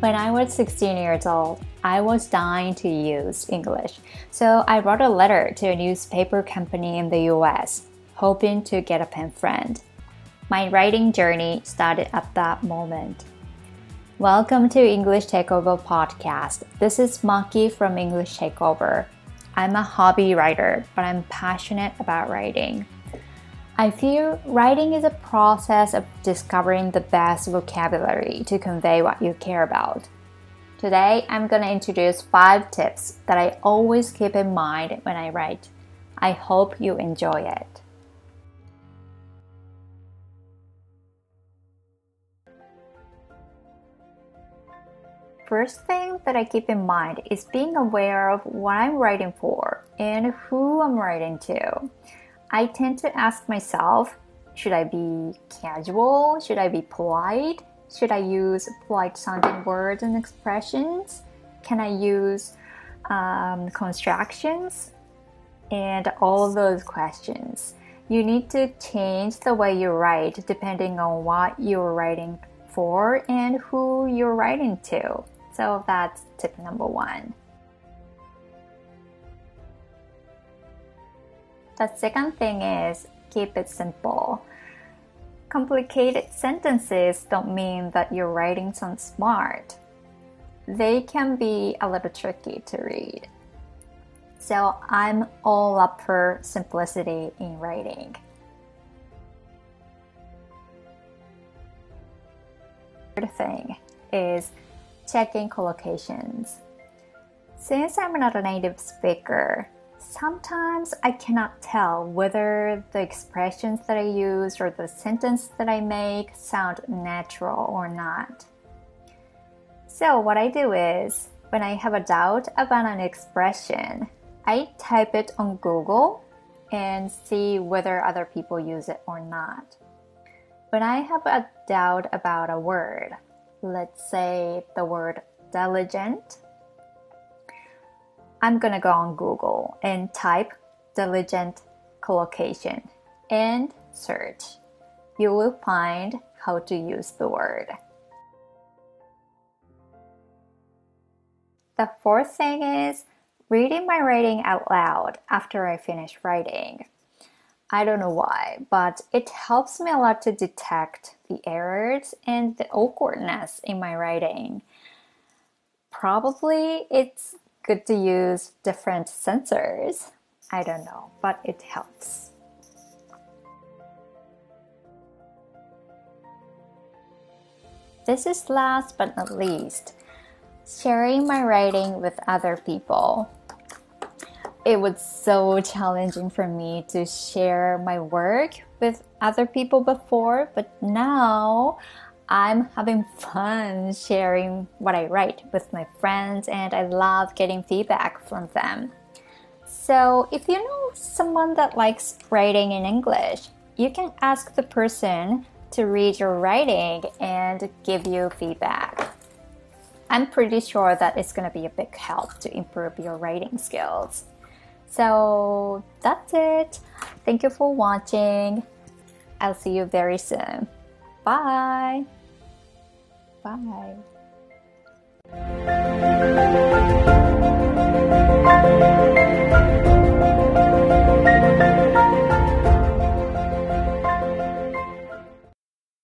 When I was 16 years old, I was dying to use English, so I wrote a letter to a newspaper company in the US, hoping to get a pen friend. My writing journey started at that moment. Welcome to English Takeover podcast. This is Maki from English Takeover. I'm a hobby writer, but I'm passionate about writing. I feel writing is a process of discovering the best vocabulary to convey what you care about. Today, I'm going to introduce five tips that I always keep in mind when I write. I hope you enjoy it. First thing that I keep in mind is being aware of what I'm writing for and who I'm writing to. I tend to ask myself should I be casual? Should I be polite? Should I use polite sounding words and expressions? Can I use um, constructions? And all those questions. You need to change the way you write depending on what you're writing for and who you're writing to. So that's tip number one. The second thing is keep it simple. Complicated sentences don't mean that your writing sounds smart. They can be a little tricky to read. So I'm all up for simplicity in writing. Third thing is checking collocations. Since I'm not a native speaker, sometimes I cannot tell whether the expressions that I use or the sentence that I make sound natural or not. So, what I do is, when I have a doubt about an expression, I type it on Google and see whether other people use it or not. When I have a doubt about a word, let's say the word diligent, I'm gonna go on Google and type diligent collocation and search. You will find how to use the word. The fourth thing is reading my writing out loud after I finish writing. I don't know why, but it helps me a lot to detect the errors and the awkwardness in my writing. Probably it's good to use different sensors. I don't know, but it helps. This is last but not least sharing my writing with other people. It was so challenging for me to share my work with other people before, but now I'm having fun sharing what I write with my friends and I love getting feedback from them. So, if you know someone that likes writing in English, you can ask the person to read your writing and give you feedback. I'm pretty sure that it's going to be a big help to improve your writing skills. So, that's it. Thank you for watching. I'll see you very soon. Bye. Bye.